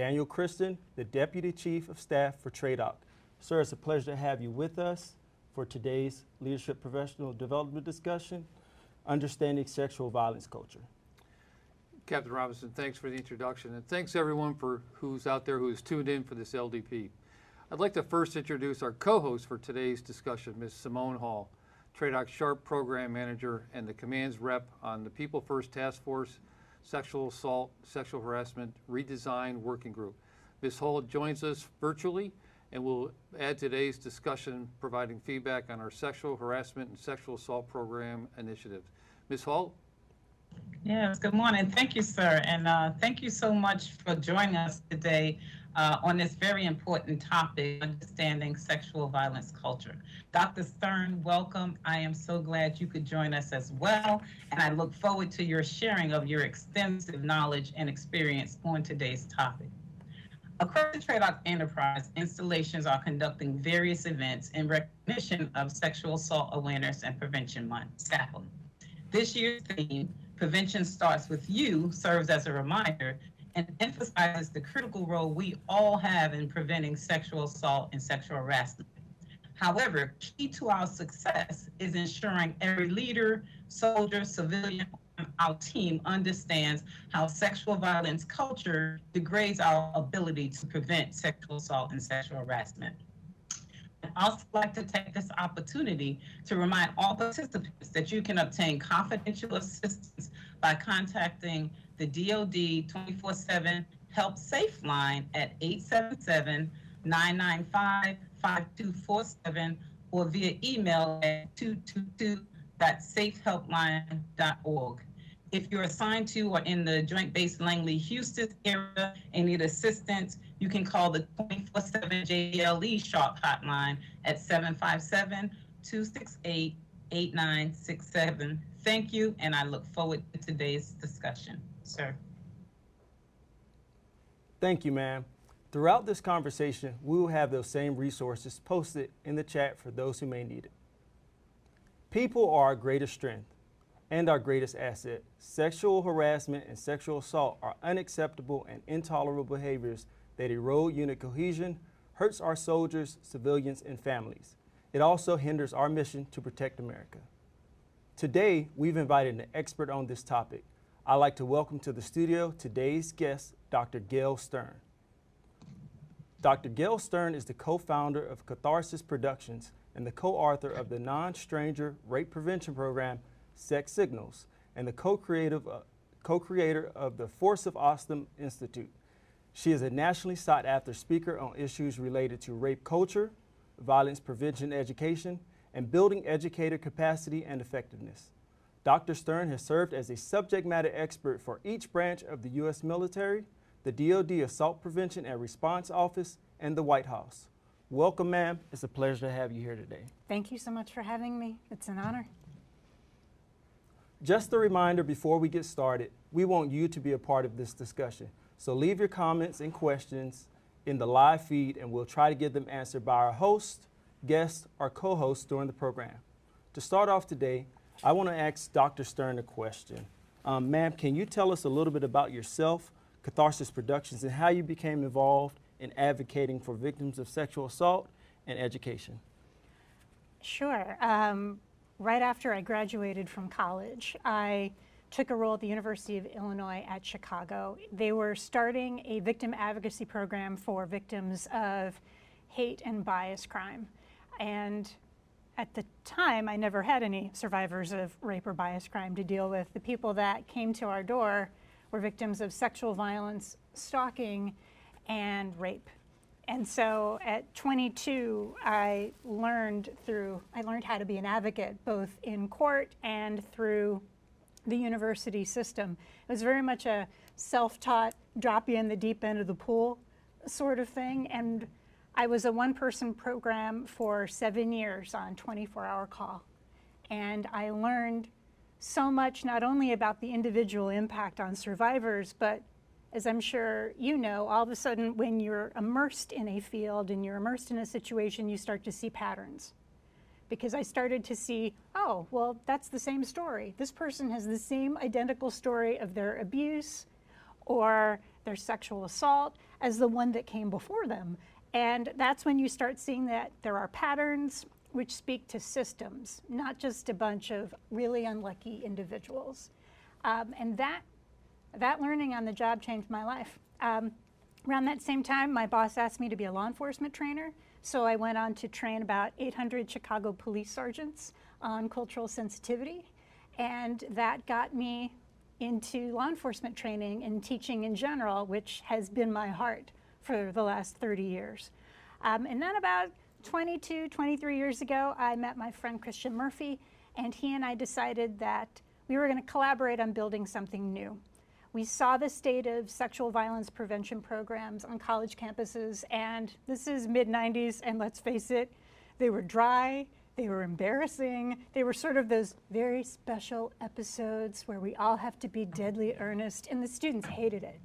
Daniel Christian, the Deputy Chief of Staff for TRADOC. Sir, it's a pleasure to have you with us for today's Leadership Professional Development discussion, Understanding Sexual Violence Culture. Captain Robinson, thanks for the introduction, and thanks everyone for who's out there who's tuned in for this LDP. I'd like to first introduce our co-host for today's discussion, Ms. Simone Hall, TRADOC Sharp Program Manager and the Command's Rep on the People First Task Force Sexual Assault, Sexual Harassment Redesign Working Group. Ms. Hall joins us virtually and will add today's discussion providing feedback on our sexual harassment and sexual assault program initiatives. Ms. Hall, Yes, good morning. Thank you, sir. And uh, thank you so much for joining us today uh, on this very important topic, understanding sexual violence culture. Dr. Stern, welcome. I am so glad you could join us as well. And I look forward to your sharing of your extensive knowledge and experience on today's topic. Across the TRADOC enterprise, installations are conducting various events in recognition of Sexual Assault Awareness and Prevention Month, SAPM. This year's theme, Prevention Starts With You, serves as a reminder and emphasizes the critical role we all have in preventing sexual assault and sexual harassment. However, key to our success is ensuring every leader, soldier, civilian our team understands how sexual violence culture degrades our ability to prevent sexual assault and sexual harassment. I'd also like to take this opportunity to remind all participants that you can obtain confidential assistance by contacting the DoD 24/7 Help Safe line at 877-995-5247 or via email at 222.safehelpline.org. If you're assigned to or in the Joint Base Langley Eustis area and need assistance, you can call the 24/7 JLE Sharp hotline at 757-268-8967. Thank you, and I look forward to today's discussion, sir. Thank you, ma'am. Throughout this conversation, we will have those same resources posted in the chat for those who may need it. People are our greatest strength and our greatest asset. Sexual harassment and sexual assault are unacceptable and intolerable behaviors that erode unit cohesion, hurts our soldiers, civilians, and families. It also hinders our mission to protect America. Today, we've invited an expert on this topic. I'd like to welcome to the studio today's guest, Dr. Gail Stern. Dr. Gail Stern is the co-founder of Catharsis Productions and the co-author of the non-stranger rape prevention program, Sex Signals, and the co-creative, uh, co-creator of the Force of Awesome Institute. She is a nationally sought after speaker on issues related to rape culture, violence prevention education, and building educator capacity and effectiveness. Dr. Stern has served as a subject matter expert for each branch of the U.S. military, the DoD Assault Prevention and Response Office, and the White House. Welcome, ma'am. It's a pleasure to have you here today. Thank you so much for having me. It's an honor. Just a reminder before we get started, we want you to be a part of this discussion. So leave your comments and questions in the live feed, and we'll try to get them answered by our host, guest, or co host during the program. To start off today, I want to ask Dr. Stern a question. Um, ma'am, can you tell us a little bit about yourself, Catharsis Productions, and how you became involved in advocating for victims of sexual assault and education? Sure. Um, right after I graduated from college, I took a role at the University of Illinois at Chicago. They were starting a victim advocacy program for victims of hate and bias crime. And at the time, I never had any survivors of rape or bias crime to deal with. The people that came to our door were victims of sexual violence, stalking, and rape. And so at 22, I learned through, I learned how to be an advocate, both in court and through the university system. It was very much a self-taught, drop you in the deep end of the pool sort of thing. And I was a one-person program for seven years on 24-hour call. And I learned so much not only about the individual impact on survivors, but as I'm sure you know, all of a sudden when you're immersed in a field and you're immersed in a situation, you start to see patterns. Because I started to see, oh, well, that's the same story. This person has the same identical story of their abuse or their sexual assault. as the one that came before them. And that's when you start seeing that there are patterns which speak to systems, not just a bunch of really unlucky individuals. Um, and that, that learning on the job changed my life. Um, around that same time, my boss asked me to be a law enforcement trainer. So I went on to train about 800 Chicago police sergeants on cultural sensitivity. And that got me into law enforcement training and teaching in general, which has been my heart for the last 30 years. Um, and then about 22, 23 years ago, I met my friend Christian Murphy, and he and I decided that we were going to collaborate on building something new. We saw the state of sexual violence prevention programs on college campuses, and this is mid 90s, and let's face it, they were dry, they were embarrassing, they were sort of those very special episodes where we all have to be deadly earnest, and the students hated it.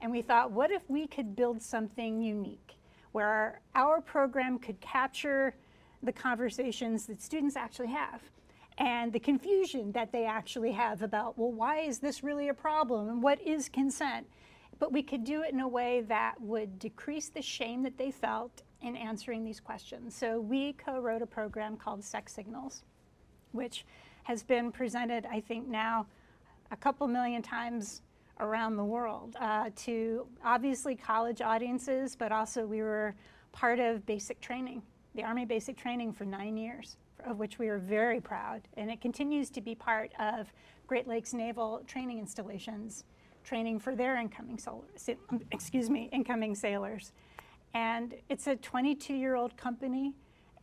And we thought, what if we could build something unique where our, our program could capture the conversations that students actually have? and the confusion that they actually have about, well, why is this really a problem and what is consent? But we could do it in a way that would decrease the shame that they felt in answering these questions. So we co-wrote a program called Sex Signals, which has been presented, I think now, a couple million times around the world uh, to obviously college audiences, but also we were part of basic training, the Army basic training for nine years of which we are very proud, and it continues to be part of Great Lakes Naval training installations, training for their incoming sailors, excuse me, incoming sailors. And it's a 22-year-old company,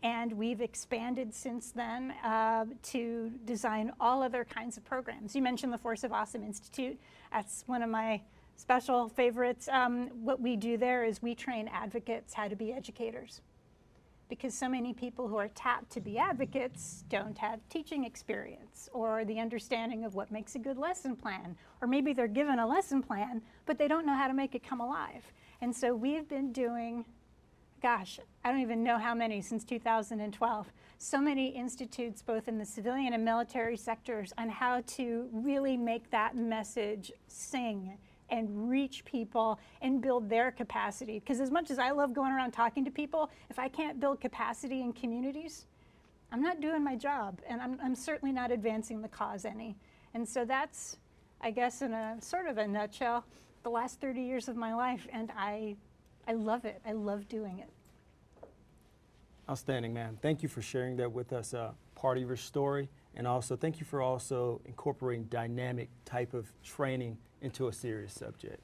and we've expanded since then uh, to design all other kinds of programs. You mentioned the Force of Awesome Institute. That's one of my special favorites. Um, what we do there is we train advocates how to be educators because so many people who are tapped to be advocates don't have teaching experience or the understanding of what makes a good lesson plan. Or maybe they're given a lesson plan, but they don't know how to make it come alive. And so we've been doing, gosh, I don't even know how many since 2012. So many institutes, both in the civilian and military sectors, on how to really make that message sing and reach people and build their capacity. Because as much as I love going around talking to people, if I can't build capacity in communities, I'm not doing my job, and I'm, I'm certainly not advancing the cause any. And so that's, I guess, in a sort of a nutshell, the last 30 years of my life, and I, I love it. I love doing it. Outstanding, man. Thank you for sharing that with us, uh, part of your story, and also thank you for also incorporating dynamic type of training into a serious subject.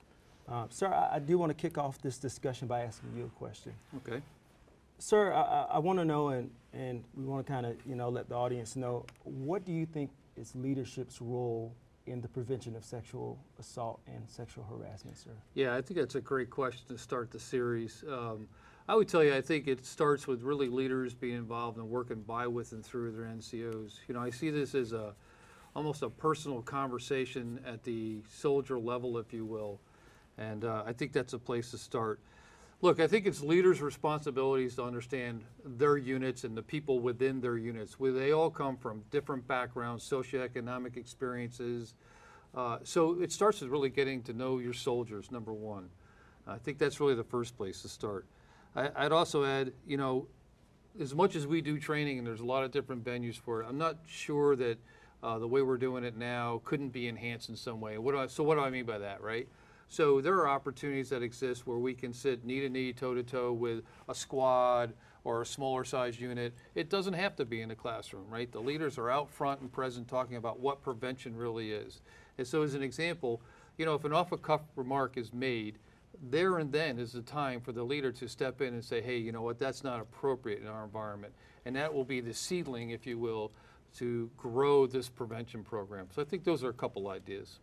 Um, sir, I, I, do want to kick off this discussion by asking you a question. Okay. Sir, I, I want to know, and, and we want to kind of, you know, let the audience know, what do you think is leadership's role in the prevention of sexual assault and sexual harassment, sir? Yeah, I think that's a great question to start the series. Um, I would tell you, I think it starts with really leaders being involved and working by, with, and through their NCOs. You know, I see this as a almost a personal conversation at the soldier level, if you will. And uh, I think that's a place to start. Look, I think it's leaders' responsibilities to understand their units and the people within their units, where they all come from different backgrounds, socioeconomic experiences. Uh, so it starts with really getting to know your soldiers, number one. I think that's really the first place to start. I, would also add, you know, as much as we do training, and there's a lot of different venues for it, I'm not sure that uh, the way we're doing it now couldn't be enhanced in some way. What I, so what do I mean by that, right? So there are opportunities that exist where we can sit knee to knee, toe to toe with a squad or a smaller size unit. It doesn't have to be in the classroom, right? The leaders are out front and present talking about what prevention really is. And so as an example, you know, if an off-the-cuff remark is made, there and then is the time for the leader to step in and say, hey, you know what, that's not appropriate in our environment. And that will be the seedling, if you will, to grow this prevention program. So I think those are a couple ideas.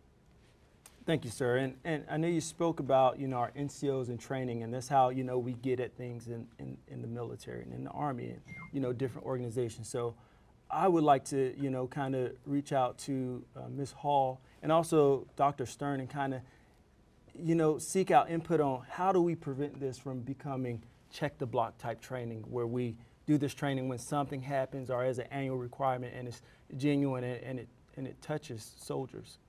Thank you, sir. And, and I know you spoke about, you know, our NCOs and training, and that's how, you know, we get at things in, in, in the military and in the Army and, you know, different organizations. So I would like to, you know, kind of reach out to uh, Ms. Hall and also Dr. Stern and kind of, you know, seek out input on how do we prevent this from becoming check the block type training where we do this training when something happens or as an annual requirement and it's genuine and, and it, and it touches soldiers.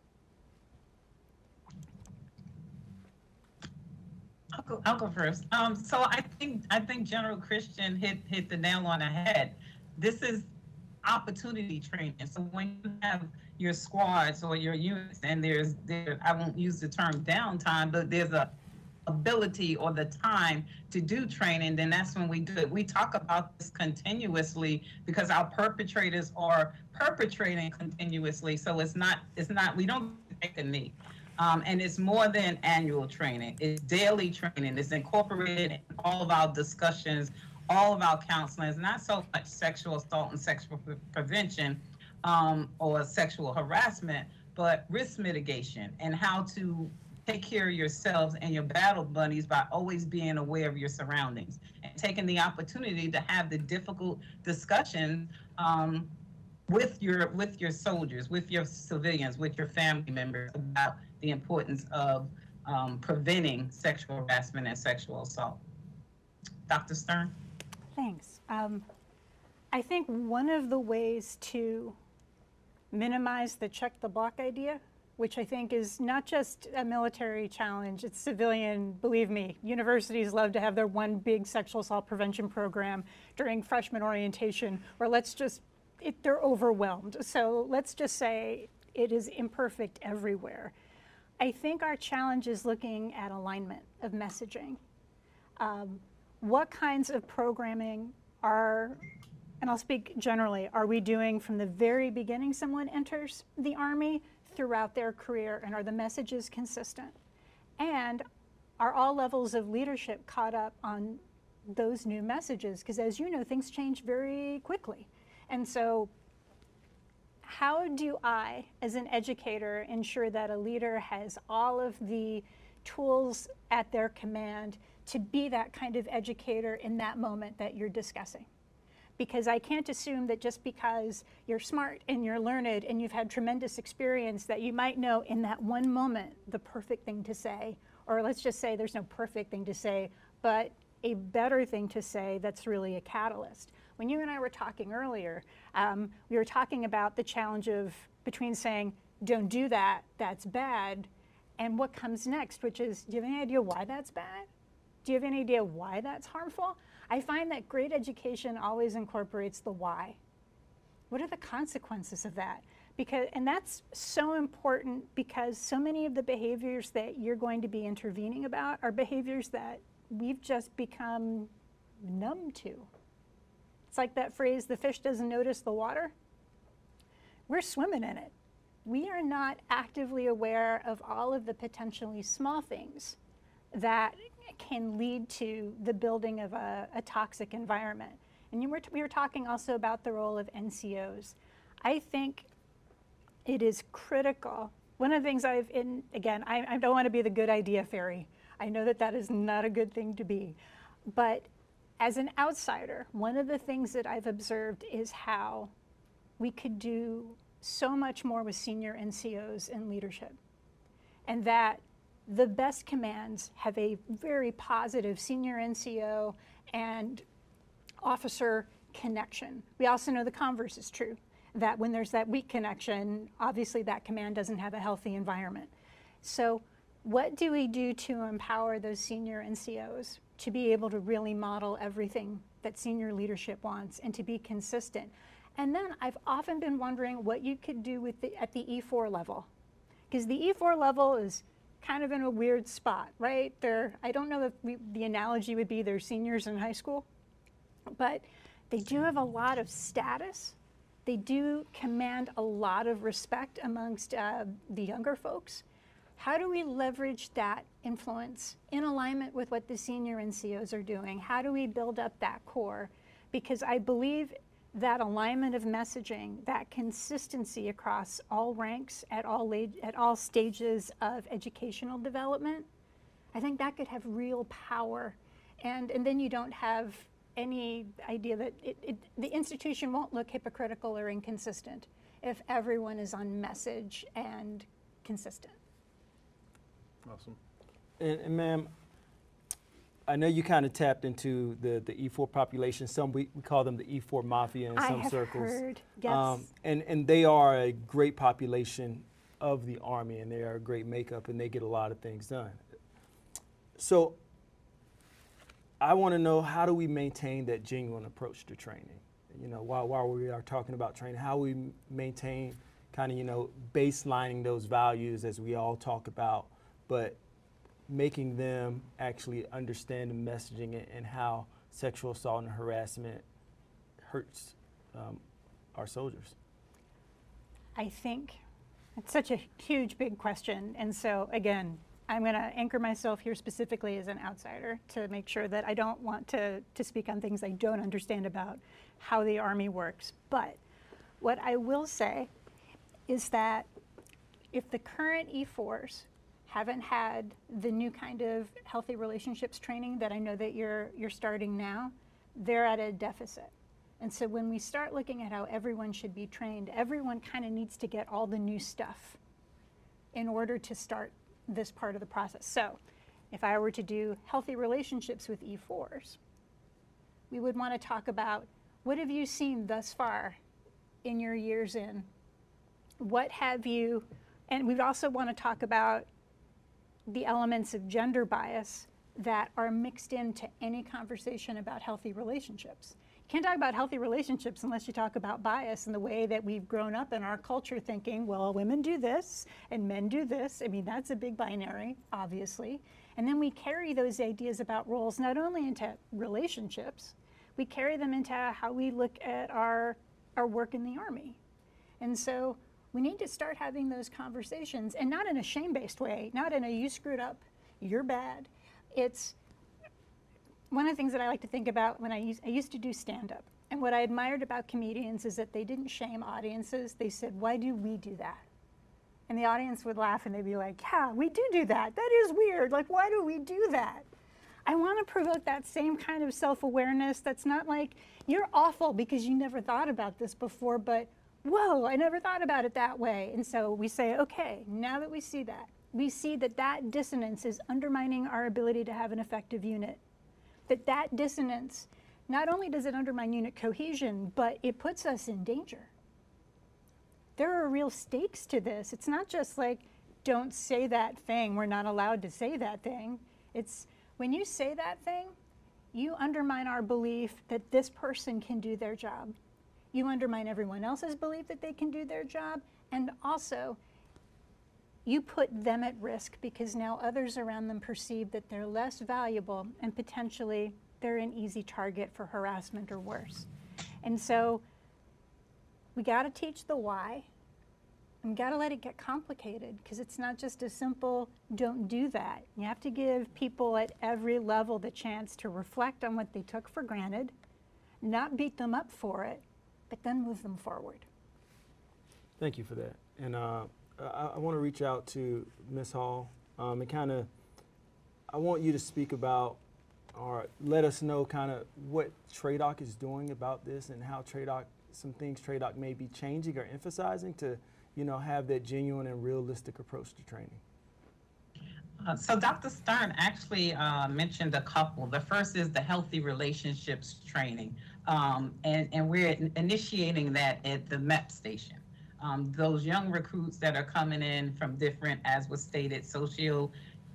I'll go, I'll go first. Um, so I think I think General Christian hit hit the nail on the head. This is opportunity training. So when you have your squads or your units, and there's there, I won't use the term downtime, but there's a ability or the time to do training, then that's when we do it. We talk about this continuously because our perpetrators are perpetrating continuously. So it's not it's not we don't take a knee. Um, and it's more than annual training. It's daily training. It's incorporated in all of our discussions, all of our counseling. It's not so much sexual assault and sexual pre- prevention um, or sexual harassment, but risk mitigation and how to take care of yourselves and your battle buddies by always being aware of your surroundings and taking the opportunity to have the difficult discussion um, with your with your soldiers, with your civilians, with your family members about the importance of um, preventing sexual harassment and sexual assault. Dr. Stern? Thanks. Um, I think one of the ways to minimize the check the block idea, which I think is not just a military challenge, it's civilian, believe me. Universities love to have their one big sexual assault prevention program during freshman orientation, where let's just, it, they're overwhelmed. So let's just say it is imperfect everywhere. I think our challenge is looking at alignment of messaging. Um, what kinds of programming are, and I'll speak generally, are we doing from the very beginning someone enters the Army throughout their career, and are the messages consistent? And are all levels of leadership caught up on those new messages? Because as you know, things change very quickly. And so how do I, as an educator, ensure that a leader has all of the tools at their command to be that kind of educator in that moment that you're discussing? Because I can't assume that just because you're smart and you're learned and you've had tremendous experience that you might know in that one moment the perfect thing to say, or let's just say there's no perfect thing to say, but a better thing to say that's really a catalyst. When you and I were talking earlier, um, we were talking about the challenge of between saying, don't do that, that's bad, and what comes next, which is, do you have any idea why that's bad? Do you have any idea why that's harmful? I find that great education always incorporates the why. What are the consequences of that? Because, and that's so important because so many of the behaviors that you're going to be intervening about are behaviors that we've just become numb to. It's like that phrase, the fish doesn't notice the water. We're swimming in it. We are not actively aware of all of the potentially small things that can lead to the building of a, a toxic environment. And were we were talking also about the role of NCOs. I think it is critical. One of the things I've, in, again, I, I don't want to be the good idea fairy. I know that that is not a good thing to be. But as an outsider, one of the things that I've observed is how we could do so much more with senior NCOs and leadership. And that the best commands have a very positive senior NCO and officer connection. We also know the converse is true, that when there's that weak connection, obviously that command doesn't have a healthy environment. So what do we do to empower those senior NCOs to be able to really model everything that senior leadership wants and to be consistent? And then I've often been wondering what you could do with the, at the E4 level. Because the E4 level is kind of in a weird spot, right? They're, I don't know if we, the analogy would be they're seniors in high school, but they do have a lot of status. They do command a lot of respect amongst uh, the younger folks. How do we leverage that influence in alignment with what the senior NCOs are doing? How do we build up that core? Because I believe that alignment of messaging, that consistency across all ranks at all, at all stages of educational development, I think that could have real power. And, and then you don't have any idea that it, it, the institution won't look hypocritical or inconsistent if everyone is on message and consistent. Awesome. And, and ma'am, I know you kind of tapped into the, the E4 population. Some we, we call them the E4 mafia in I some have circles. heard, yes. Um, and, and they are a great population of the Army and they are a great makeup and they get a lot of things done. So I want to know how do we maintain that genuine approach to training? You know, while, while we are talking about training, how we maintain kind of, you know, baselining those values as we all talk about, but making them actually understand the messaging and, how sexual assault and harassment hurts um, our soldiers. I think it's such a huge, big question. And so, again, I'm going to anchor myself here specifically as an outsider to make sure that I don't want to, to speak on things I don't understand about how the Army works. But what I will say is that if the current E4s haven't had the new kind of healthy relationships training that I know that you're, you're starting now, they're at a deficit. And so when we start looking at how everyone should be trained, everyone kind of needs to get all the new stuff in order to start this part of the process. So if I were to do healthy relationships with E4s, we would want to talk about what have you seen thus far in your years in? What have you, and we'd also want to talk about the elements of gender bias that are mixed into any conversation about healthy relationships. You can't talk about healthy relationships unless you talk about bias and the way that we've grown up in our culture thinking, well, women do this and men do this. I mean, that's a big binary, obviously. And then we carry those ideas about roles not only into relationships, we carry them into how we look at our, our work in the Army. And so we need to start having those conversations and not in a shame based way, not in a you screwed up, you're bad. It's one of the things that I like to think about when I used, I used to do stand up. And what I admired about comedians is that they didn't shame audiences. They said, Why do we do that? And the audience would laugh and they'd be like, Yeah, we do do that. That is weird. Like, why do we do that? I want to provoke that same kind of self awareness that's not like, You're awful because you never thought about this before, but whoa, I never thought about it that way. And so we say, okay, now that we see that, we see that that dissonance is undermining our ability to have an effective unit. That that dissonance, not only does it undermine unit cohesion, but it puts us in danger. There are real stakes to this. It's not just like, don't say that thing, we're not allowed to say that thing. It's when you say that thing, you undermine our belief that this person can do their job you undermine everyone else's belief that they can do their job, and also you put them at risk because now others around them perceive that they're less valuable and potentially they're an easy target for harassment or worse. And so we got to teach the why and got to let it get complicated because it's not just a simple don't do that. You have to give people at every level the chance to reflect on what they took for granted, not beat them up for it, but then move them forward. Thank you for that. And uh, I, I want to reach out to Ms. Hall um, and kind of, I want you to speak about or let us know kind of what TRADOC is doing about this and how TRADOC, some things TRADOC may be changing or emphasizing to, you know, have that genuine and realistic approach to training. Uh, so Dr. Stern actually uh, mentioned a couple. The first is the healthy relationships training. Um, and, and we're initiating that at the MEP station. Um, those young recruits that are coming in from different, as was stated, socio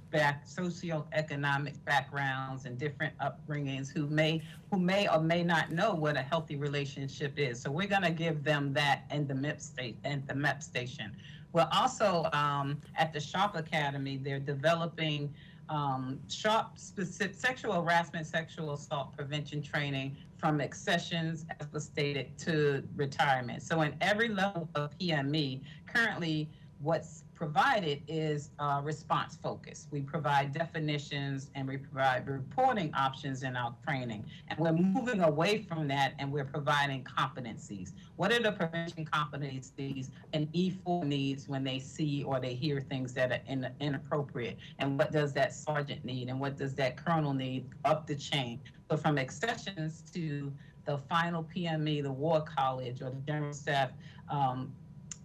back socioeconomic backgrounds and different upbringings who may who may or may not know what a healthy relationship is. So we're going to give them that in the MEP state and the MEP station. Well, also um, at the SHARP Academy, they're developing um, Sharp specific sexual harassment, sexual assault prevention training from accessions, as was stated, to retirement. So in every level of PME, currently what's provided is uh, response focus. We provide definitions and we provide reporting options in our training. And we're moving away from that and we're providing competencies. What are the prevention competencies an E4 needs when they see or they hear things that are in, inappropriate? And what does that sergeant need? And what does that colonel need up the chain? So from accessions to the final PME, the War College or the General Staff um,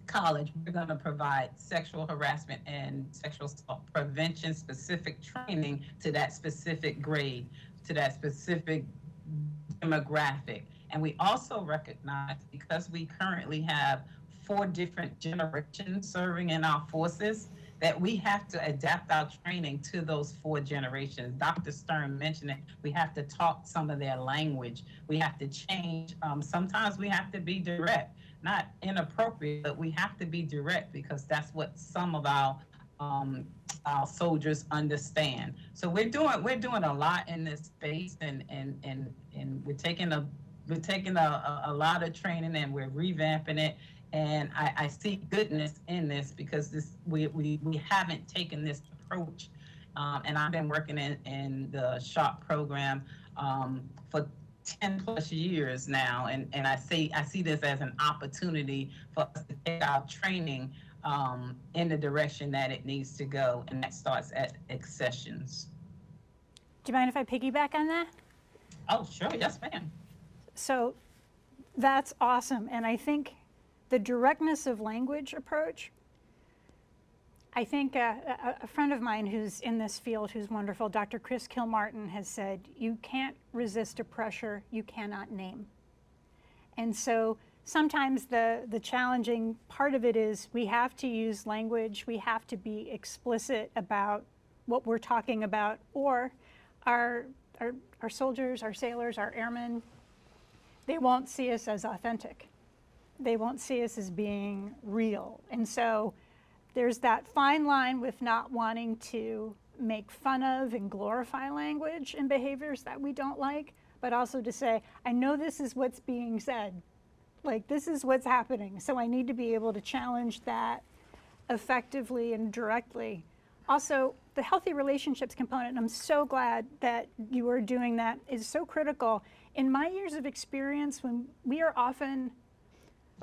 college, we're going to provide sexual harassment and sexual assault prevention specific training to that specific grade, to that specific demographic. And we also recognize because we currently have four different generations serving in our forces, that we have to adapt our training to those four generations. Dr. Stern mentioned it. We have to talk some of their language. We have to change. Um, sometimes we have to be direct, not inappropriate, but we have to be direct because that's what some of our um, our soldiers understand. So we're doing we're doing a lot in this space, and and and and we're taking a we're taking a, a, lot of training and we're revamping it and I, I, see goodness in this because this we, we, we haven't taken this approach. Um, and I've been working in, in the SHARP program um, for 10 plus years now. And, and I see I see this as an opportunity for us to take our training um, in the direction that it needs to go. And that starts at accessions. Do you mind if I piggyback on that? Oh, sure. Yes, ma'am. So that's awesome. And I think the directness of language approach, I think a, a, friend of mine who's in this field, who's wonderful, Dr. Chris Kilmartin, has said, you can't resist a pressure you cannot name. And so sometimes the, the challenging part of it is we have to use language, we have to be explicit about what we're talking about, or our, our, our soldiers, our sailors, our airmen, they won't see us as authentic they won't see us as being real. And so there's that fine line with not wanting to make fun of and glorify language and behaviors that we don't like, but also to say, I know this is what's being said. Like, this is what's happening. So I need to be able to challenge that effectively and directly. Also, the healthy relationships component, and I'm so glad that you are doing that, is so critical. In my years of experience, when we are often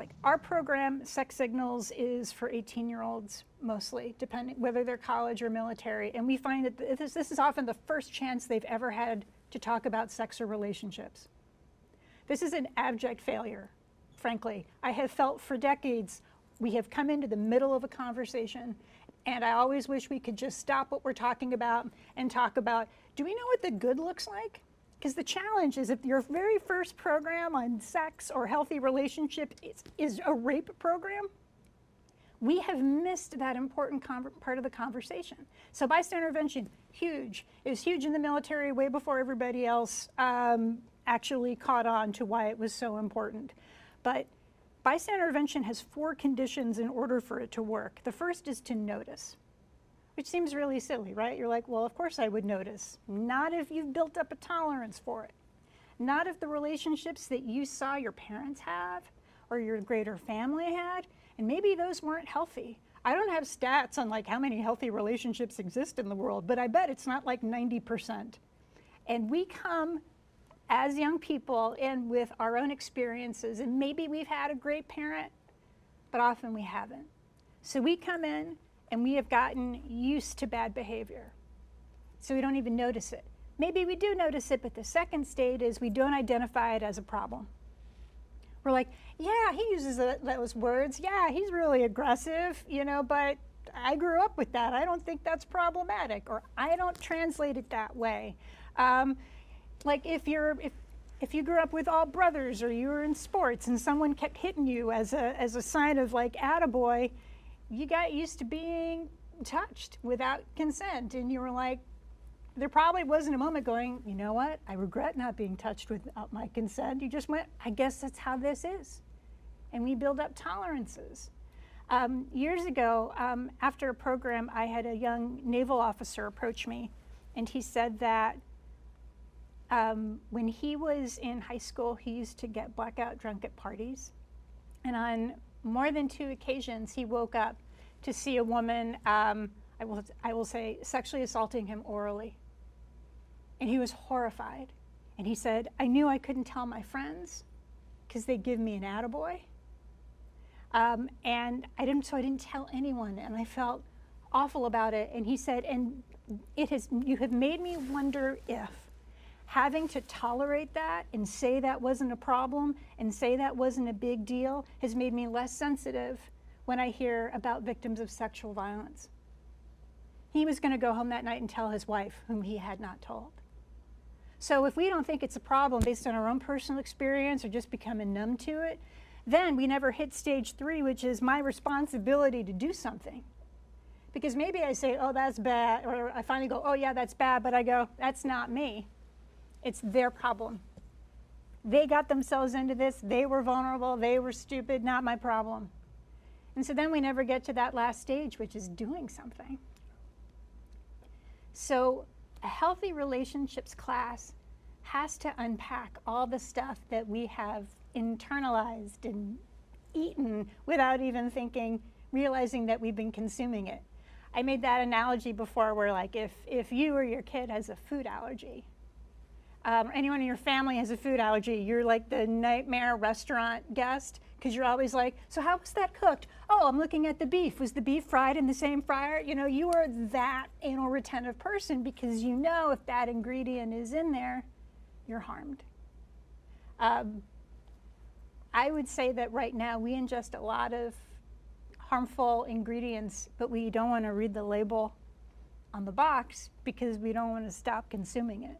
like our program, Sex Signals, is for 18 year olds mostly, depending whether they're college or military. And we find that this, this is often the first chance they've ever had to talk about sex or relationships. This is an abject failure, frankly. I have felt for decades we have come into the middle of a conversation, and I always wish we could just stop what we're talking about and talk about do we know what the good looks like? Because the challenge is if your very first program on sex or healthy relationship is, is a rape program, we have missed that important part of the conversation. So bystander intervention, huge. It was huge in the military way before everybody else um, actually caught on to why it was so important. But bystander intervention has four conditions in order for it to work. The first is to notice which seems really silly, right? You're like, well, of course I would notice. Not if you've built up a tolerance for it. Not if the relationships that you saw your parents have or your greater family had, and maybe those weren't healthy. I don't have stats on like how many healthy relationships exist in the world, but I bet it's not like 90%. And we come as young people in with our own experiences, and maybe we've had a great parent, but often we haven't. So we come in and we have gotten used to bad behavior. So we don't even notice it. Maybe we do notice it, but the second state is we don't identify it as a problem. We're like, yeah, he uses those words. Yeah, he's really aggressive, you know, but I grew up with that. I don't think that's problematic, or I don't translate it that way. Um, like if you're if if you grew up with all brothers or you were in sports and someone kept hitting you as a as a sign of like attaboy, you got used to being touched without consent. And you were like there probably wasn't a moment going you know what? I regret not being touched without my consent. You just went i guess that's how this is. And we build up tolerances. Um, years ago um, after a program i had a young naval officer approach me and he said that um, when he was in high school he used to get blackout drunk at parties. And on more than two occasions, he woke up to see a woman, um, I, will, I will say, sexually assaulting him orally. And he was horrified. And he said, I knew I couldn't tell my friends because they'd give me an attaboy. Um, and I didn't, so I didn't tell anyone. And I felt awful about it. And he said, and it has, you have made me wonder if having to tolerate that and say that wasn't a problem and say that wasn't a big deal has made me less sensitive when I hear about victims of sexual violence. He was going to go home that night and tell his wife, whom he had not told. So if we don't think it's a problem based on our own personal experience or just becoming numb to it, then we never hit stage three, which is my responsibility to do something. Because maybe I say, oh, that's bad, or I finally go, oh, yeah, that's bad, but I go, that's not me. It's their problem. They got themselves into this, they were vulnerable, they were stupid, not my problem. And so then we never get to that last stage, which is doing something. So, a healthy relationships class has to unpack all the stuff that we have internalized and eaten without even thinking, realizing that we've been consuming it. I made that analogy before where, like, if, if you or your kid has a food allergy, um, anyone in your family has a food allergy, you're like the nightmare restaurant guest because you're always like, so how was that cooked? Oh, I'm looking at the beef. Was the beef fried in the same fryer? You know, you are that anal retentive person because you know if that ingredient is in there, you're harmed. Um, I would say that right now we ingest a lot of harmful ingredients, but we don't want to read the label on the box because we don't want to stop consuming it.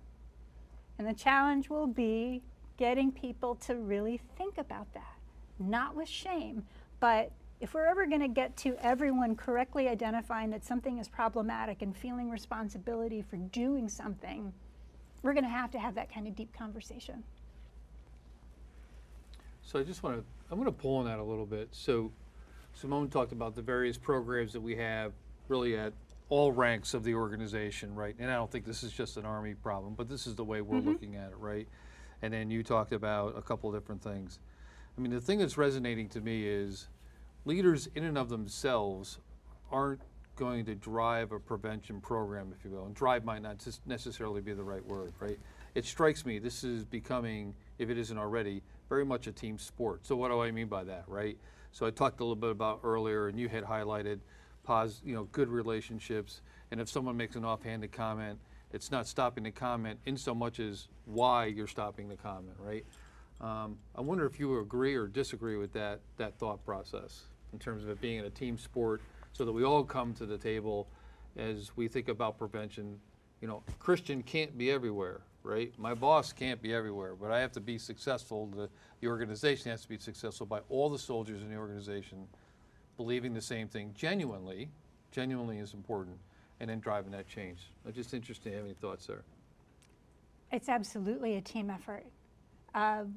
And the challenge will be getting people to really think about that, not with shame, but if we're ever going to get to everyone correctly identifying that something is problematic and feeling responsibility for doing something, we're going to have to have that kind of deep conversation. So I just want to, I'm going to pull on that a little bit. So Simone talked about the various programs that we have really at all ranks of the organization, right? And I don't think this is just an Army problem, but this is the way we're Mm-hmm. looking at it, right? And then you talked about a couple of different things. I mean, the thing that's resonating to me is leaders in and of themselves aren't going to drive a prevention program, if you will. And drive might not just necessarily be the right word, right? It strikes me this is becoming, if it isn't already, very much a team sport. So what do I mean by that, right? So I talked a little bit about earlier, and you had highlighted pos, you know, good relationships. And if someone makes an offhanded comment, it's not stopping the comment in so much as why you're stopping the comment, right? Um, I wonder if you agree or disagree with that, that thought process in terms of it being a team sport so that we all come to the table as we think about prevention. You know, Christian can't be everywhere, right? My boss can't be everywhere, but I have to be successful. The, the organization has to be successful by all the soldiers in the organization believing the same thing genuinely. Genuinely is important, and then driving that change. I'm just interested in having any thoughts there. It's absolutely a team effort. Um,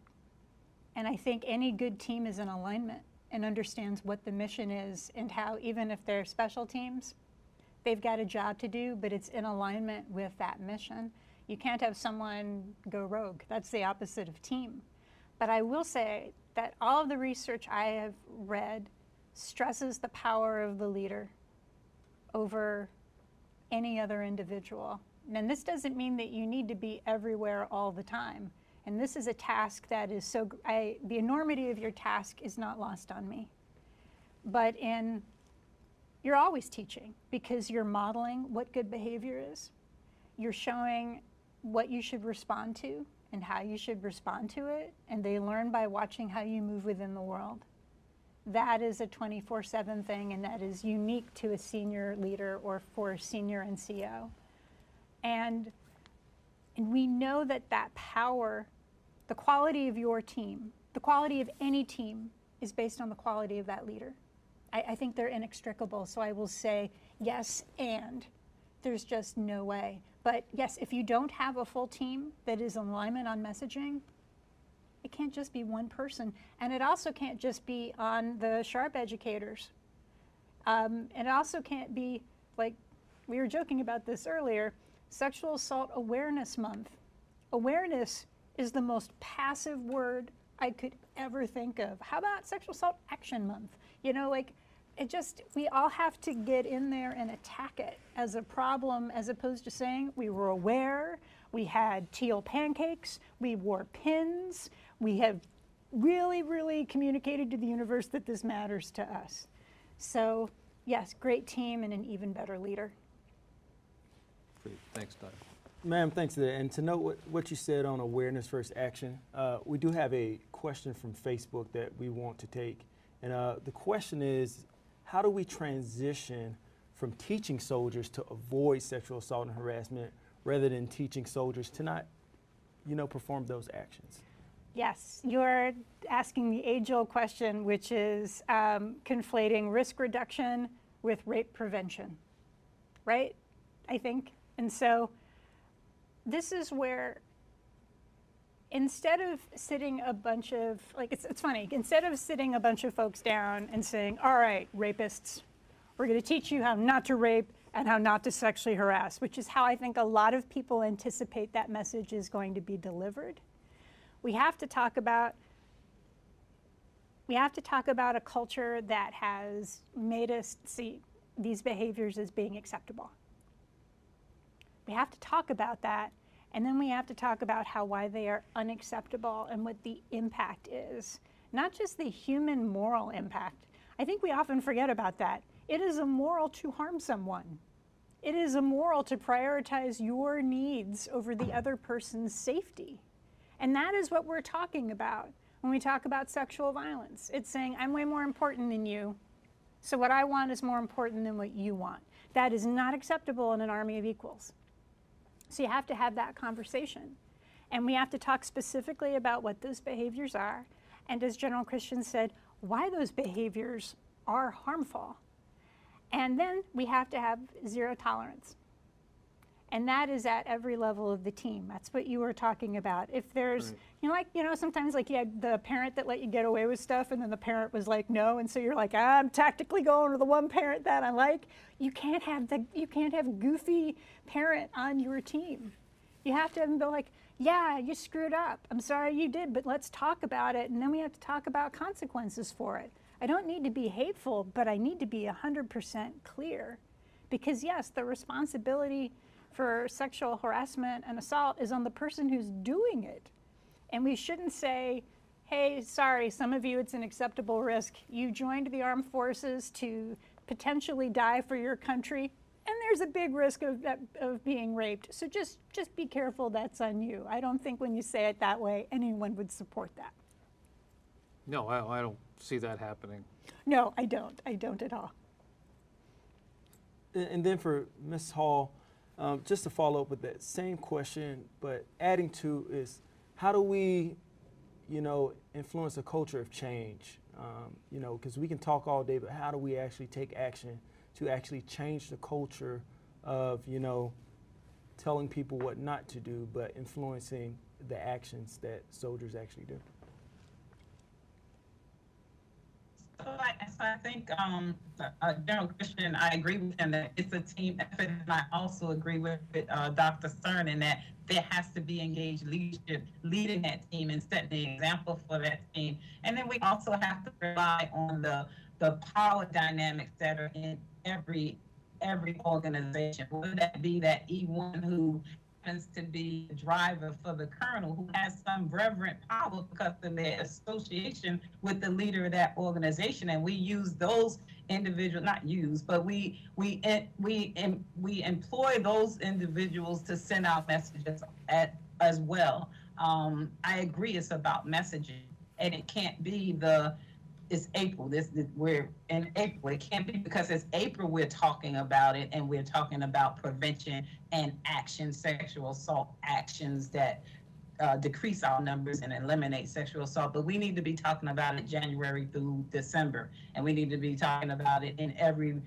and I think any good team is in alignment and understands what the mission is and how, even if they're special teams, they've got a job to do, but it's in alignment with that mission. You can't have someone go rogue. That's the opposite of team. But I will say that all of the research I have read stresses the power of the leader over any other individual. And this doesn't mean that you need to be everywhere all the time. And this is a task that is so, I, the enormity of your task is not lost on me. But in, you're always teaching because you're modeling what good behavior is. You're showing what you should respond to and how you should respond to it. And they learn by watching how you move within the world. That is a 24 7 thing, and that is unique to a senior leader or for a senior NCO. And and we know that that power, the quality of your team, the quality of any team is based on the quality of that leader. I, I think they're inextricable. So I will say yes, and there's just no way. But yes, if you don't have a full team that is in alignment on messaging, it can't just be one person. And it also can't just be on the sharp educators. Um, and it also can't be like we were joking about this earlier Sexual Assault Awareness Month. Awareness is the most passive word I could ever think of. How about Sexual Assault Action Month? You know, like it just, we all have to get in there and attack it as a problem as opposed to saying we were aware, we had teal pancakes, we wore pins, we have really, really communicated to the universe that this matters to us. So, yes, great team and an even better leader. Great, thanks, Doug. Ma'am, thanks for that. And to note what, what you said on awareness versus action, uh, we do have a question from Facebook that we want to take. And uh, the question is how do we transition from teaching soldiers to avoid sexual assault and harassment rather than teaching soldiers to not, you know, perform those actions? Yes, you're asking the age old question, which is um, conflating risk reduction with rape prevention. right? I think. And so this is where instead of sitting a bunch of like it's, it's funny instead of sitting a bunch of folks down and saying all right rapists we're going to teach you how not to rape and how not to sexually harass which is how i think a lot of people anticipate that message is going to be delivered we have to talk about we have to talk about a culture that has made us see these behaviors as being acceptable we have to talk about that and then we have to talk about how why they are unacceptable and what the impact is. Not just the human moral impact. I think we often forget about that. It is immoral to harm someone. It is immoral to prioritize your needs over the other person's safety. And that is what we're talking about when we talk about sexual violence. It's saying, I'm way more important than you, so what I want is more important than what you want. That is not acceptable in an army of equals. So you have to have that conversation. And we have to talk specifically about what those behaviors are. And as General Christian said, why those behaviors are harmful. And then we have to have zero tolerance. And that is at every level of the team. That's what you were talking about. If there's, Right. you know, like, you know, sometimes like you had the parent that let you get away with stuff and then the parent was like, no. And so you're like, I'm tactically going to the one parent that I like. You can't have the, you can't have goofy parent on your team. You have to have them be like, yeah, you screwed up. I'm sorry you did, but let's talk about it. And then we have to talk about consequences for it. I don't need to be hateful, but I need to be 100% clear. Because, yes, the responsibility for sexual harassment and assault is on the person who's doing it. And we shouldn't say, hey, sorry, some of you it's an acceptable risk. You joined the armed forces to potentially die for your country, and there's a big risk of, of being raped. So just, just be careful, that's on you. I don't think when you say it that way, anyone would support that. No, I, I don't see that happening. No, I don't. I don't at all. And and then for Ms. Hall, um, just to follow up with that same question, but adding to is how do we, you know, influence a culture of change? Um, you know, because we can talk all day, but how do we actually take action to actually change the culture of, you know, telling people what not to do, but influencing the actions that soldiers actually do? So I, so I think, um, uh, General Christian, I agree with him that it's a team effort, and I also agree with, uh, Dr. Stern in that there has to be engaged leadership leading that team and setting the example for that team. And then we also have to rely on the, the power dynamics that are in every, every organization. Whether that be that E1 who happens to be the driver for the colonel who has some reverent power because of their association with the leader of that organization. And we use those individuals not use but we we we we employ those individuals to send out messages at, as well. Um, i agree it's about messaging and it can't be the it's April. This, this we're in April. It can't be because it's April. We're talking about it, and we're talking about prevention and action, sexual assault actions that uh, decrease our numbers and eliminate sexual assault. But we need to be talking about it January through December, and we need to be talking about it in every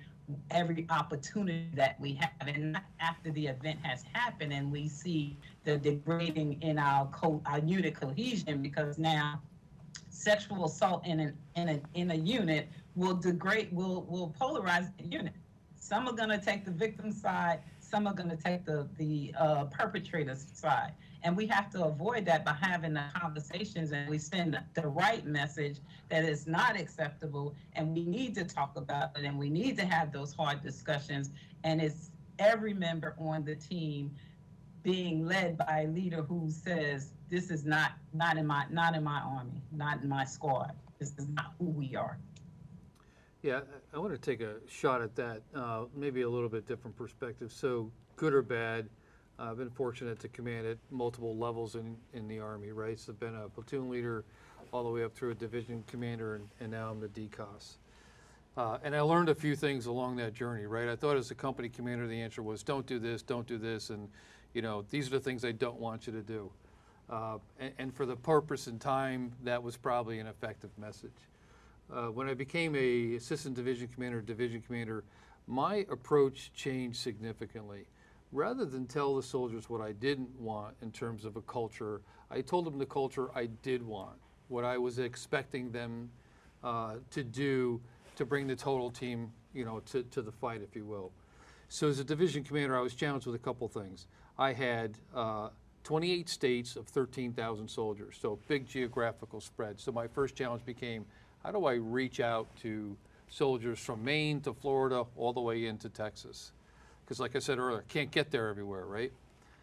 every opportunity that we have, and after the event has happened, and we see the degrading in our co- our unit cohesion because now sexual assault in an in a in a unit will degrade will will polarize the unit. Some are going to take the victim side. Some are going to take the the uh, perpetrator's side, and we have to avoid that by having the conversations and we send the right message that is not acceptable, and we need to talk about it, and we need to have those hard discussions, and it's every member on the team being led by a leader who says this is not not in my not in my army not in my squad this is not who we are Yeah, I, want to take a shot at that, uh, maybe a little bit different perspective. So, good or bad, I've been fortunate to command at multiple levels in, in the Army, right? So, I've been a platoon leader all the way up through a division commander, and, and now I'm the DCOS. Uh, and I learned a few things along that journey, right? I thought as a company commander, the answer was don't do this, don't do this, and you know these are the things I don't want you to do. Uh, and, and for the purpose and time, that was probably an effective message. Uh, when I became a assistant division commander, division commander, my approach changed significantly. Rather than tell the soldiers what I didn't want in terms of a culture, I told them the culture I did want, what I was expecting them uh, to do to bring the total team, you know, to, to the fight, if you will. So as a division commander, I was challenged with a couple things. I had uh, 28 states of 13,000 soldiers, so big geographical spread. So my first challenge became, how do I reach out to soldiers from Maine to Florida all the way into Texas? Because like I said earlier, can't get there everywhere, right?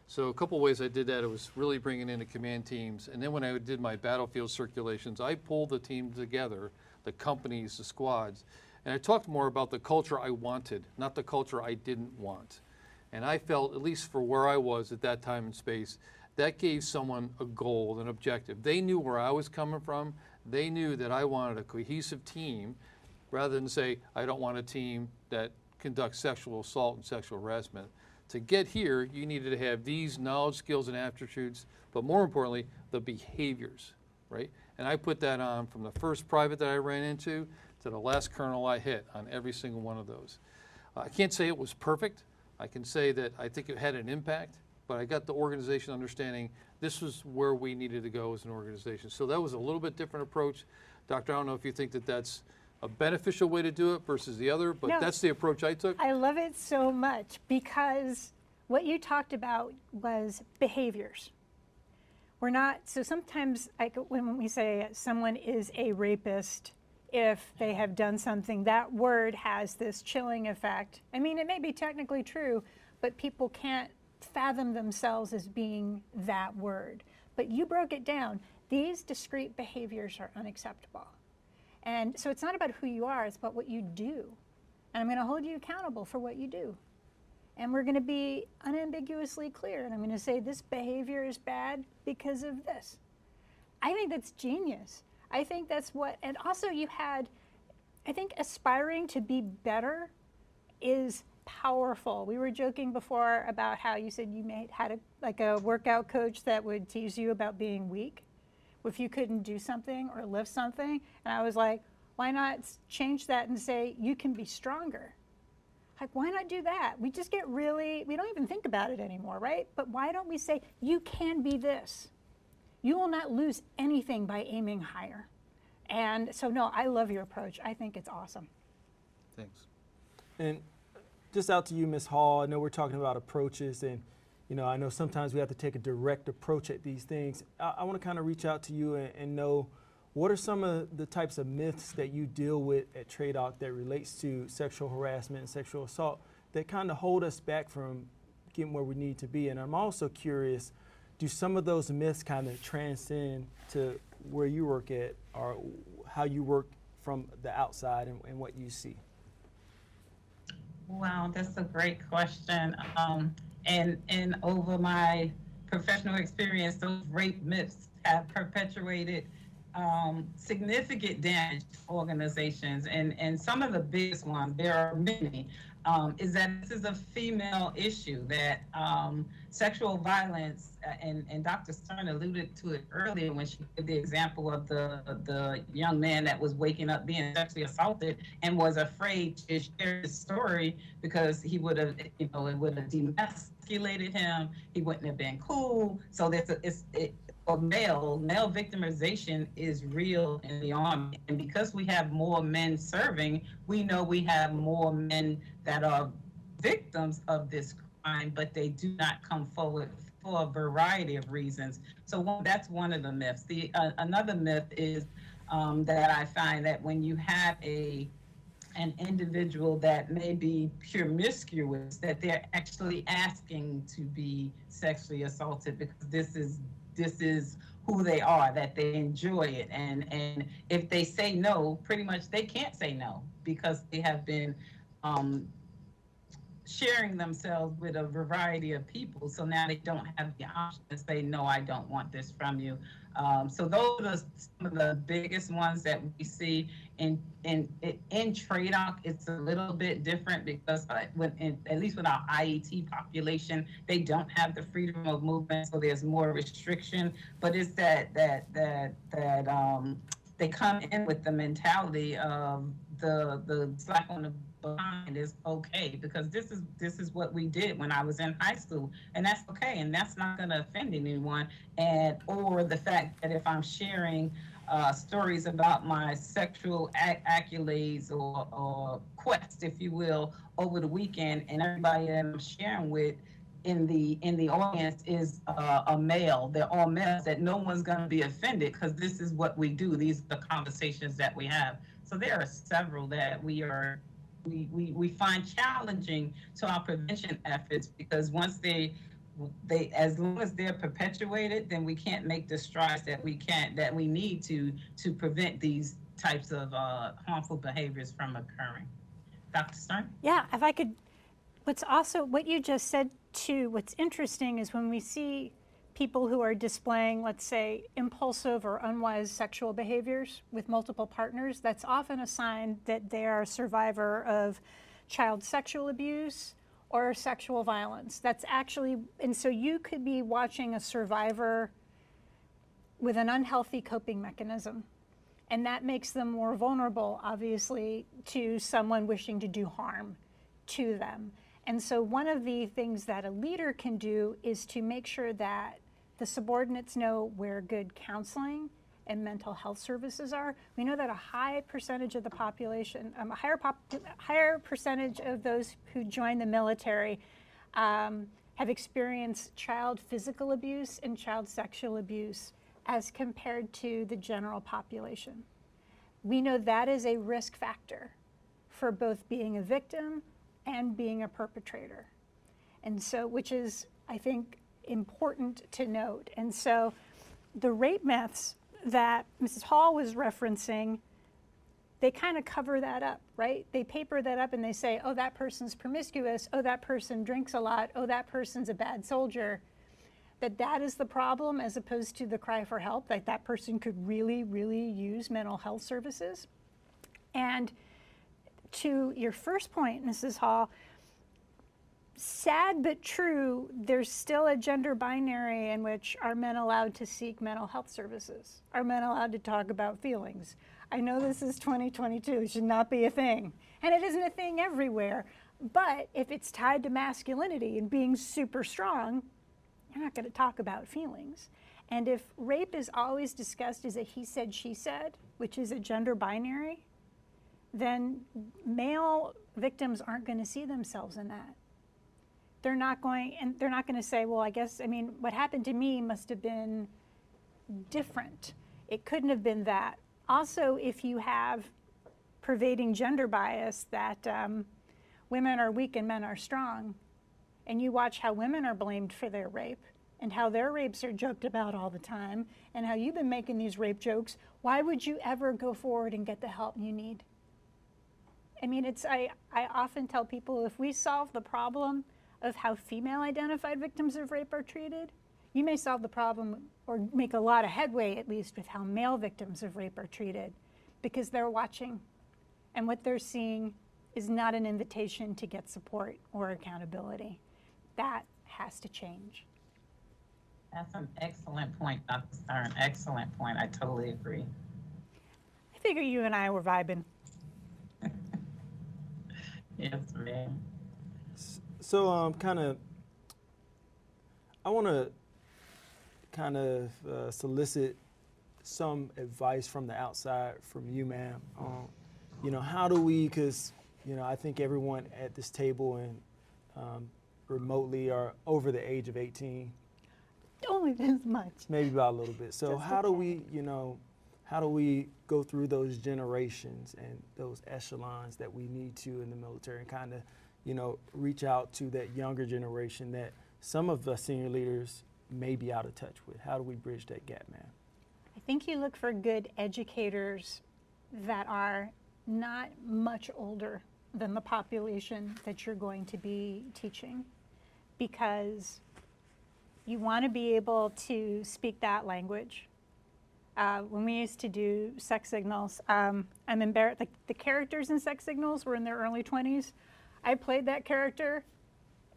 So a couple ways I did that, it was really bringing in the command teams. And then when I did my battlefield circulations, I pulled the team together, the companies, the squads, and I talked more about the culture I wanted, not the culture I didn't want. And I felt, at least for where I was at that time and space, that gave someone a goal, an objective. They knew where I was coming from. They knew that I wanted a cohesive team rather than say, I don't want a team that conducts sexual assault and sexual harassment. To get here, you needed to have these knowledge, skills, and aptitudes, but more importantly, the behaviors, right? And I put that on from the first private that I ran into to the last colonel I hit on every single one of those. I can't say it was perfect. I can say that I think it had an impact, but I got the organization understanding this was where we needed to go as an organization. So that was a little bit different approach. Doctor, I don't know if you think that that's a beneficial way to do it versus the other, but No. that's the approach I took. I love it so much because what you talked about was behaviors. We're not, so sometimes like when we say someone is a rapist, if they have done something, that word has this chilling effect. I mean, it may be technically true, but people can't fathom themselves as being that word. But you broke it down. These discrete behaviors are unacceptable. And so it's not about who you are, it's about what you do. And I'm going to hold you accountable for what you do. And we're going to be unambiguously clear. And I'm going to say this behavior is bad because of this. I think that's genius. I think that's what, and also you had, I think aspiring to be better is powerful. We were joking before about how you said you had a, like a workout coach that would tease you about being weak if you couldn't do something or lift something. And I was like, why not change that and say you can be stronger? Like, why not do that? We just get really, we don't even think about it anymore, right? But why don't we say you can be this? You will not lose anything by aiming higher. And so, no, I love your approach. I think it's awesome. Thanks. And just out to you, Ms. Hall, I know we're talking about approaches and you know, I know sometimes we have to take a direct approach at these things. I, I want to kind of reach out to you and, and know what are some of the types of myths that you deal with at TRADOC that relates to sexual harassment and sexual assault that kind of hold us back from getting where we need to be. And I'm also curious, do some of those myths kind of transcend to where you work at or how you work from the outside and, and what you see? Wow, that's a great question. Um, and and over my professional experience, those rape myths have perpetuated um, significant damage to organizations. And and some of the biggest ones, there are many, um, is that this is a female issue. That um, sexual violence, and and Dr. Stern alluded to it earlier when she gave the example of the the young man that was waking up being sexually assaulted and was afraid to share his story because he would have, you know, it would have demasculated him. He wouldn't have been cool. So that's a, it's it, male male victimization is real in the army, and because we have more men serving, we know we have more men that are victims of this crime, but they do not come forward for a variety of reasons. So one, that's one of the myths. The uh, another myth is um, that I find that when you have a an individual that may be promiscuous, that they're actually asking to be sexually assaulted because this is this is who they are, that they enjoy it, and and if they say no, pretty much they can't say no because they have been um, sharing themselves with a variety of people. So now they don't have the option to say, no, I don't want this from you. Um, so those are some of the biggest ones that we see in in in TRADOC. It's a little bit different because uh, when, at least with our IET population, they don't have the freedom of movement, so there's more restriction. But it's that that that that um, they come in with the mentality of the the slap on the behind is okay because this is this is what we did when I was in high school, and that's okay, and that's not going to offend anyone. And or the fact that if I'm sharing uh, stories about my sexual ac- accolades or, or quest, if you will, over the weekend, and everybody I'm sharing with in the in the audience is uh, a male. They're all males. That no one's going to be offended because this is what we do. These are the conversations that we have. So there are several that we are we, we, we find challenging to our prevention efforts because once they they as long as they're perpetuated, then we can't make the strides that we can that we need to to prevent these types of uh, harmful behaviors from occurring. Dr. Stern? Yeah, if I could, what's also, what you just said too, what's interesting is when we see people who are displaying, let's say, impulsive or unwise sexual behaviors with multiple partners, that's often a sign that they are a survivor of child sexual abuse or sexual violence. That's actually, and so you could be watching a survivor with an unhealthy coping mechanism. And that makes them more vulnerable, obviously, to someone wishing to do harm to them. And so, one of the things that a leader can do is to make sure that the subordinates know where good counseling and mental health services are. We know that a high percentage of the population, um, a higher, pop, higher percentage of those who join the military um, have experienced child physical abuse and child sexual abuse as compared to the general population. We know that is a risk factor for both being a victim and being a perpetrator. And so, which is, I think, important to note. And so, the rape myths that Mrs. Hall was referencing, they kind of cover that up, right? They paper that up and they say, oh, that person's promiscuous. Oh, that person drinks a lot. Oh, that person's a bad soldier that that is the problem as opposed to the cry for help, that that person could really, really use mental health services. And to your first point, Mrs. Hall, sad but true, there's still a gender binary in which are men allowed to seek mental health services? Are men allowed to talk about feelings? I know this is 2022, it should not be a thing. And it isn't a thing everywhere. But if it's tied to masculinity and being super strong, you're not going to talk about feelings. And if rape is always discussed as a he said, she said, which is a gender binary, then male victims aren't going to see themselves in that. They're not going, and they're not going to say, well, I guess, I mean, what happened to me must have been different. It couldn't have been that. Also, if you have pervading gender bias that um, women are weak and men are strong, and you watch how women are blamed for their rape and how their rapes are joked about all the time and how you've been making these rape jokes, why would you ever go forward and get the help you need? I mean, it's I, I often tell people if we solve the problem of how female identified victims of rape are treated, you may solve the problem or make a lot of headway at least with how male victims of rape are treated because they're watching and what they're seeing is not an invitation to get support or accountability that has to change. That's an excellent point, Dr. Stern. Excellent point. I totally agree. I figure you and I were vibing. yes, ma'am. So, um, kind of, I want to kind of uh, solicit some advice from the outside from you, ma'am. Um, you know, how do we, because, you know, I think everyone at this table and um, remotely are over the age of 18. Only this much. Maybe about a little bit. So Just how do we, you know, how do we go through those generations and those echelons that we need to in the military and kind of, you know, reach out to that younger generation that some of the senior leaders may be out of touch with? How do we bridge that gap, man? I think you look for good educators that are not much older than the population that you're going to be teaching because you want to be able to speak that language. Uh, when we used to do sex signals, um, I'm embarrassed. The, the characters in sex signals were in their early 20s. I played that character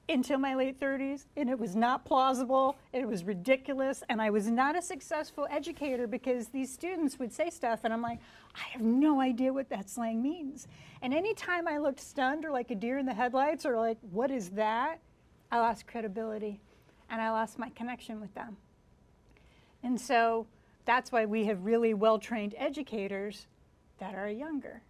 until my late 30s, and it was not plausible, it was ridiculous, and I was not a successful educator because these students would say stuff, and I'm like, I have no idea what that slang means. And anytime I looked stunned or like a deer in the headlights or like, what is that? I lost credibility and I lost my connection with them. And so that's why we have really well trained educators that are younger,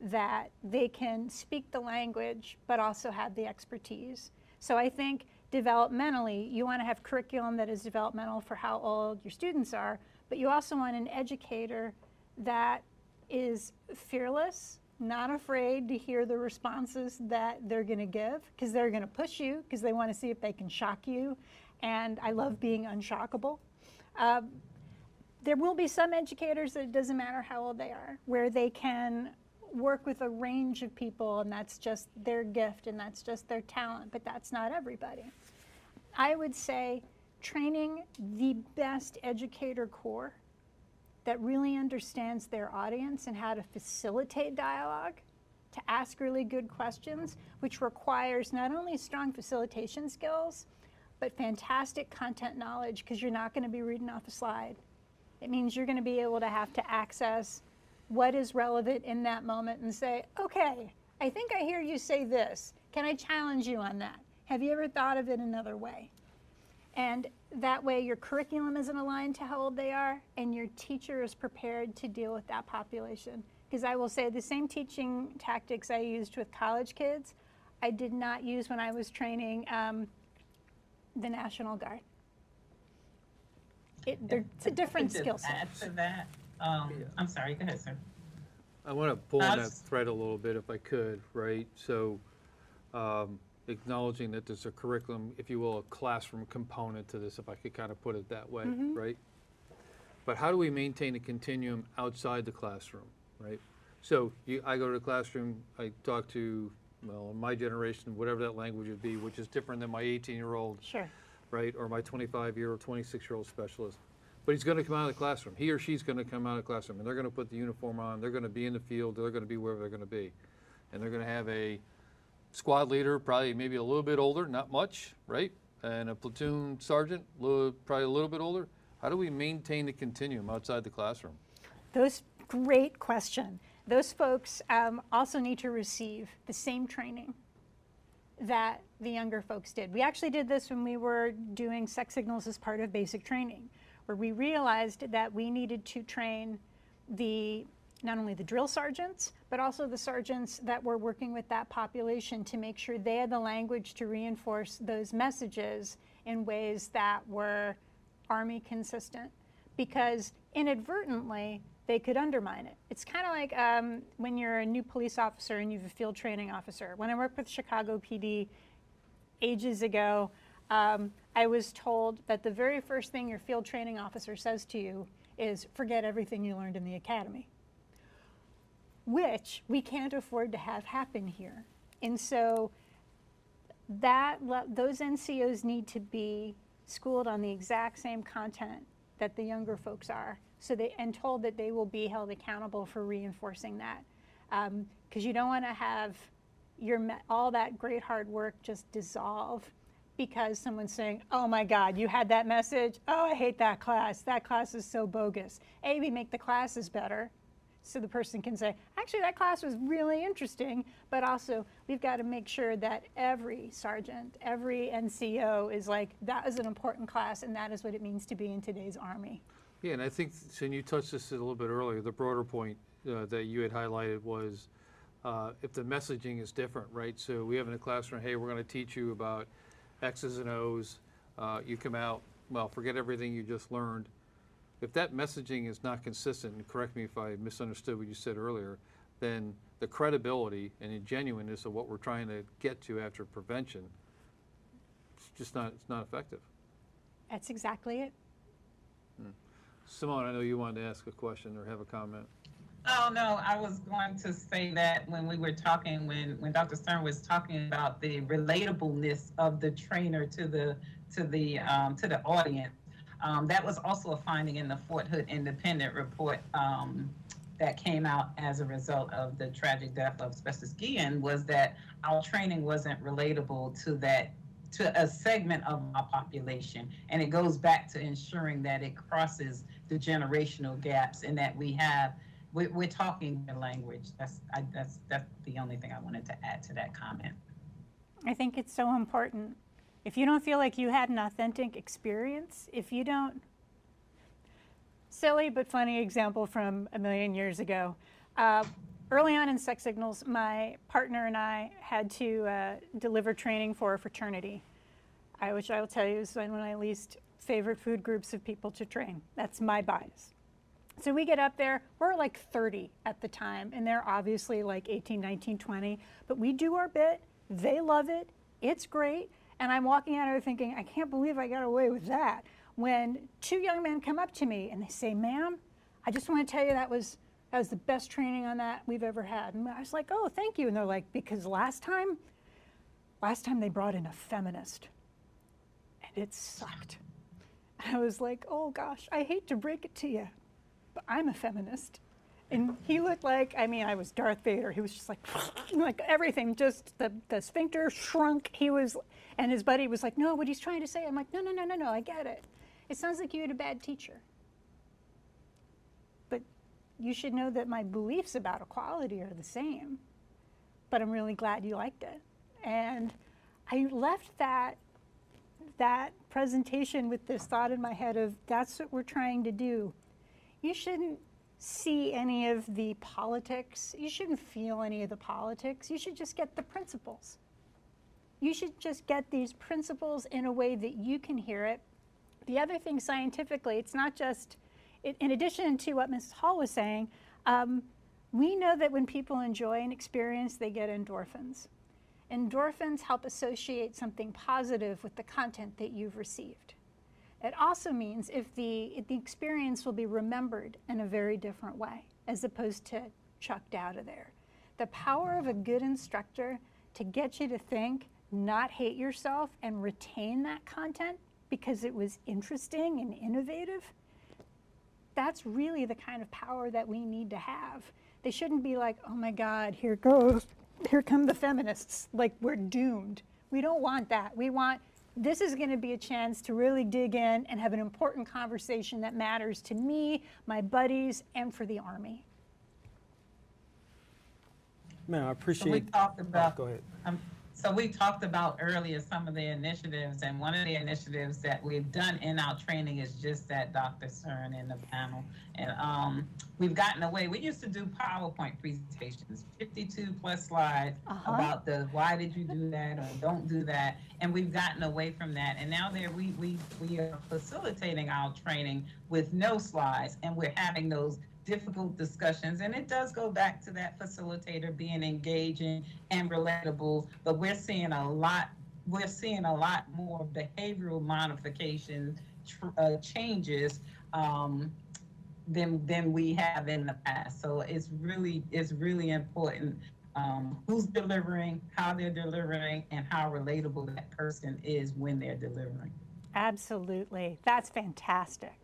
that they can speak the language but also have the expertise. So I think developmentally, you want to have curriculum that is developmental for how old your students are, but you also want an educator that is fearless, not afraid to hear the responses that they're going to give because they're going to push you because they want to see if they can shock you. And I love being unshockable. Um, there will be some educators that it doesn't matter how old they are, where they can work with a range of people and that's just their gift and that's just their talent, but that's not everybody. I would say training the best educator corps that really understands their audience and how to facilitate dialogue, to ask really good questions, which requires not only strong facilitation skills, but fantastic content knowledge because you're not going to be reading off a slide. It means you're going to be able to have to access what is relevant in that moment and say, okay, I think I hear you say this. Can I challenge you on that? Have you ever thought of it another way? And that way your curriculum isn't aligned to how old they are and your teacher is prepared to deal with that population. Because I will say the same teaching tactics I used with college kids, I did not use when I was training um, the National Guard. It, it's a different skill set. Add to that, um, Yeah. I'm sorry, go ahead, sir. I want to pull on that Us- thread a little bit if I could, right? So um, acknowledging that there's a curriculum, if you will, a classroom component to this, if I could kind of put it that way, right? But how do we maintain a continuum outside the classroom, right? So you, I go to the classroom, I talk to, well, my generation, whatever that language would be, which is different than my 18-year-old Sure. right, or my 25-year or 26-year-old specialist. But he's going to come out of the classroom. He or she's going to come out of the classroom, and they're going to put the uniform on. They're going to be in the field. They're going to be wherever they're going to be, and they're going to have a squad leader, probably maybe a little bit older, not much, right, and a platoon sergeant, probably a little bit older. How do we maintain the continuum outside the classroom? Those great question. Those folks um, also need to receive the same training that the younger folks did. We actually did this when we were doing sex signals as part of basic training, where we realized that we needed to train the not only the drill sergeants, but also the sergeants that were working with that population to make sure they had the language to reinforce those messages in ways that were Army consistent. Because inadvertently, they could undermine it. It's kind of like um, when you're a new police officer and you have a field training officer. When I worked with Chicago PD ages ago, um, I was told that the very first thing your field training officer says to you is forget everything you learned in the academy, which we can't afford to have happen here. And so that those NCOs need to be schooled on the exact same content that the younger folks are, so they and told that they will be held accountable for reinforcing that, um, because you don't want to have your all that great hard work just dissolve because someone's saying, "Oh my God, you had that message. Oh, I hate that class. That class is so bogus." A, we make the classes better, so the person can say, actually, that class was really interesting, but also we've got to make sure that every sergeant, every NCO is like, that is an important class and that is what it means to be in today's Army. Yeah, and I think, and you touched this a little bit earlier, the broader point uh, that you had highlighted was uh, if the messaging is different, right? So we have in the classroom, hey, we're going to teach you about X's and O's. Uh, You come out, well, forget everything you just learned. If that messaging is not consistent, and correct me if I misunderstood what you said earlier, then the credibility and the genuineness of what we're trying to get to after prevention, it's just not, it's not effective. That's exactly it. Simone, I know you wanted to ask a question or have a comment. Oh, no, I was going to say that when we were talking, when, when Dr. Stern was talking about the relatableness of the trainer to the, to the, um, to the audience, um, that was also a finding in the Fort Hood Independent report, um, that came out as a result of the tragic death of Specialist Guillen was that our training wasn't relatable to that to a segment of our population. And it goes back to ensuring that it crosses the generational gaps and that we have, we're, we're talking the language. That's, I, that's, that's the only thing I wanted to add to that comment. I think it's so important. If you don't feel like you had an authentic experience, if you don't, silly but funny example from a million years ago. Uh, early on in Sex Signals, my partner and I had to uh, deliver training for a fraternity, I, which I will tell you is one of my least favorite food groups of people to train. That's my bias. So we get up there, we're like 30 at the time, and they're obviously like 18, 19, 20, but we do our bit. They love it. It's great. And I'm walking out of there thinking, I can't believe I got away with that. When two young men come up to me and they say, ma'am, I just want to tell you that was that was the best training on that we've ever had. And I was like, oh, thank you. And they're like, because last time, last time they brought in a feminist and it sucked. And I was like, oh gosh, I hate to break it to you, I'm a feminist. And he looked like, I mean, I was Darth Vader. He was just like, like everything, just the, the sphincter shrunk. He was, and his buddy was like, no, what he's trying to say. I'm like, no, no, no, no, no, I get it. It sounds like you had a bad teacher. But you should know that my beliefs about equality are the same. But I'm really glad you liked it. And I left that that presentation with this thought in my head of that's what we're trying to do. You shouldn't see any of the politics. You shouldn't feel any of the politics. You should just get the principles. You should just get these principles in a way that you can hear it the other thing scientifically, it's not just, in addition to what Mrs. Hall was saying, um, we know that when people enjoy an experience, they get endorphins. Endorphins help associate something positive with the content that you've received. It also means if the, if the experience will be remembered in a very different way as opposed to chucked out of there. The power of a good instructor to get you to think, not hate yourself, and retain that content because it was interesting and innovative, that's really the kind of power that we need to have. They shouldn't be like, oh my God, here goes, here come the feminists, like we're doomed. We don't want that. We want, this is going to be a chance to really dig in and have an important conversation that matters to me, my buddies, and for the Army. Man, I appreciate. So we talked about. Oh, go ahead. Um, so we talked about earlier some of the initiatives, and one of the initiatives that we've done in our training is just that, Dr. Stern in the panel. And um, we've gotten away. We used to do PowerPoint presentations, 52 plus slides uh-huh. about the why did you do that or don't do that, and we've gotten away from that. And now there we we we are facilitating our training with no slides, and we're having those difficult discussions. And it does go back to that facilitator being engaging and relatable, but we're seeing a lot, we're seeing a lot more behavioral modification tr- uh, changes um, than, than we have in the past. So it's really, it's really important um, who's delivering, how they're delivering, and how relatable that person is when they're delivering. Absolutely. That's fantastic.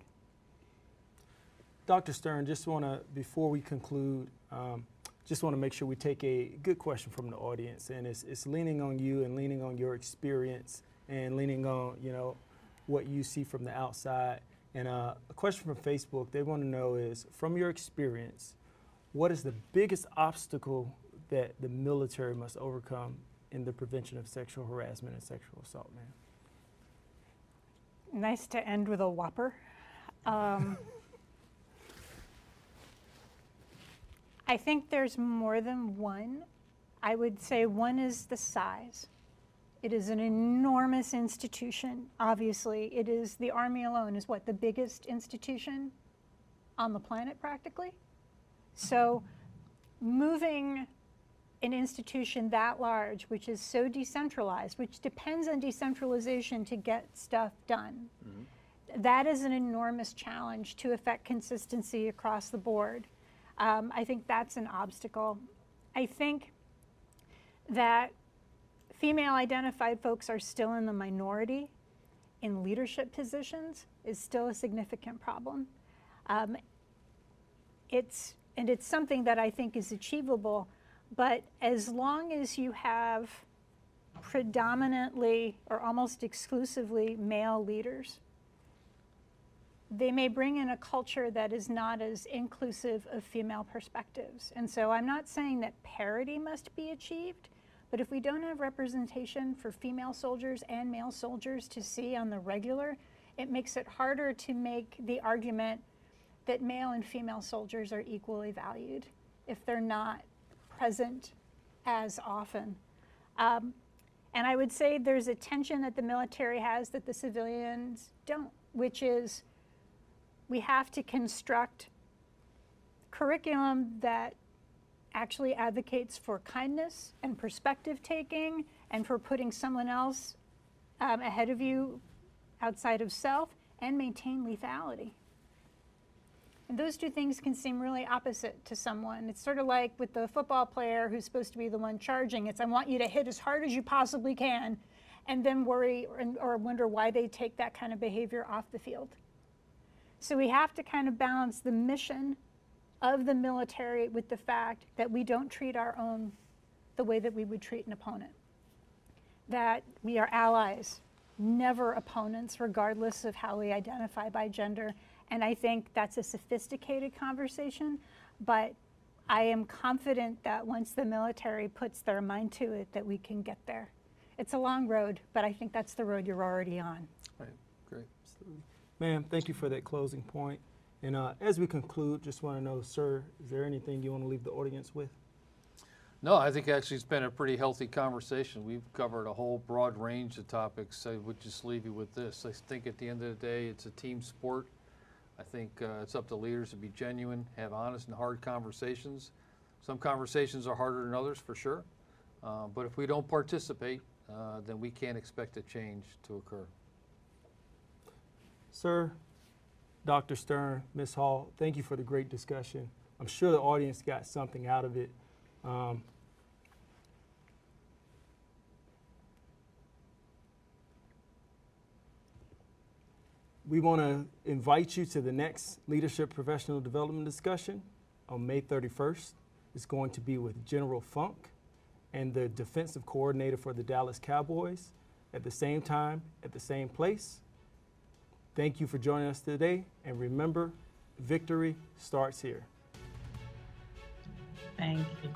Dr. Stern, just want to, before we conclude, um, just want to make sure we take a good question from the audience, and it's, it's leaning on you and leaning on your experience and leaning on, you know, what you see from the outside. And uh, a question from Facebook they want to know is, from your experience, what is the biggest obstacle that the military must overcome in the prevention of sexual harassment and sexual assault, man? Nice to end with a whopper. Um, I think there's more than one. I would say one is the size. It is an enormous institution, obviously. It is, the Army alone is what, the biggest institution on the planet practically? So moving an institution that large, which is so decentralized, which depends on decentralization to get stuff done, mm-hmm. that is an enormous challenge to affect consistency across the board. Um, I think that's an obstacle. I think that female identified folks are still in the minority in leadership positions is still a significant problem. Um, it's, and it's something that I think is achievable, but as long as you have predominantly or almost exclusively male leaders, they may bring in a culture that is not as inclusive of female perspectives. And so I'm not saying that parity must be achieved, but if we don't have representation for female soldiers and male soldiers to see on the regular, it makes it harder to make the argument that male and female soldiers are equally valued if they're not present as often. Um, and I would say there's a tension that the military has that the civilians don't, which is we have to construct curriculum that actually advocates for kindness and perspective taking and for putting someone else um, ahead of you outside of self and maintain lethality. And those two things can seem really opposite to someone. It's sort of like with the football player who's supposed to be the one charging. It's, I want you to hit as hard as you possibly can, and then worry or, or wonder why they take that kind of behavior off the field. So we have to kind of balance the mission of the military with the fact that we don't treat our own the way that we would treat an opponent. That we are allies, never opponents, regardless of how we identify by gender. And I think that's a sophisticated conversation, but I am confident that once the military puts their mind to it, that we can get there. It's a long road, but I think that's the road you're already on. Right. Ma'am, thank you for that closing point. And uh, as we conclude, just want to know, sir, is there anything you want to leave the audience with? No, I think actually it's been a pretty healthy conversation. We've covered a whole broad range of topics. I would just leave you with this. I think at the end of the day, it's a team sport. I think uh, it's up to leaders to be genuine, have honest and hard conversations. Some conversations are harder than others, for sure. Uh, but if we don't participate, uh, then we can't expect a change to occur. Sir, Dr. Stern, Ms. Hall, thank you for the great discussion. I'm sure the audience got something out of it. Um, we want to invite you to the next Leadership Professional Development discussion on May 31st. It's going to be with General Funk and the defensive coordinator for the Dallas Cowboys at the same time, at the same place. Thank you for joining us today, and remember, victory starts here. Thank you.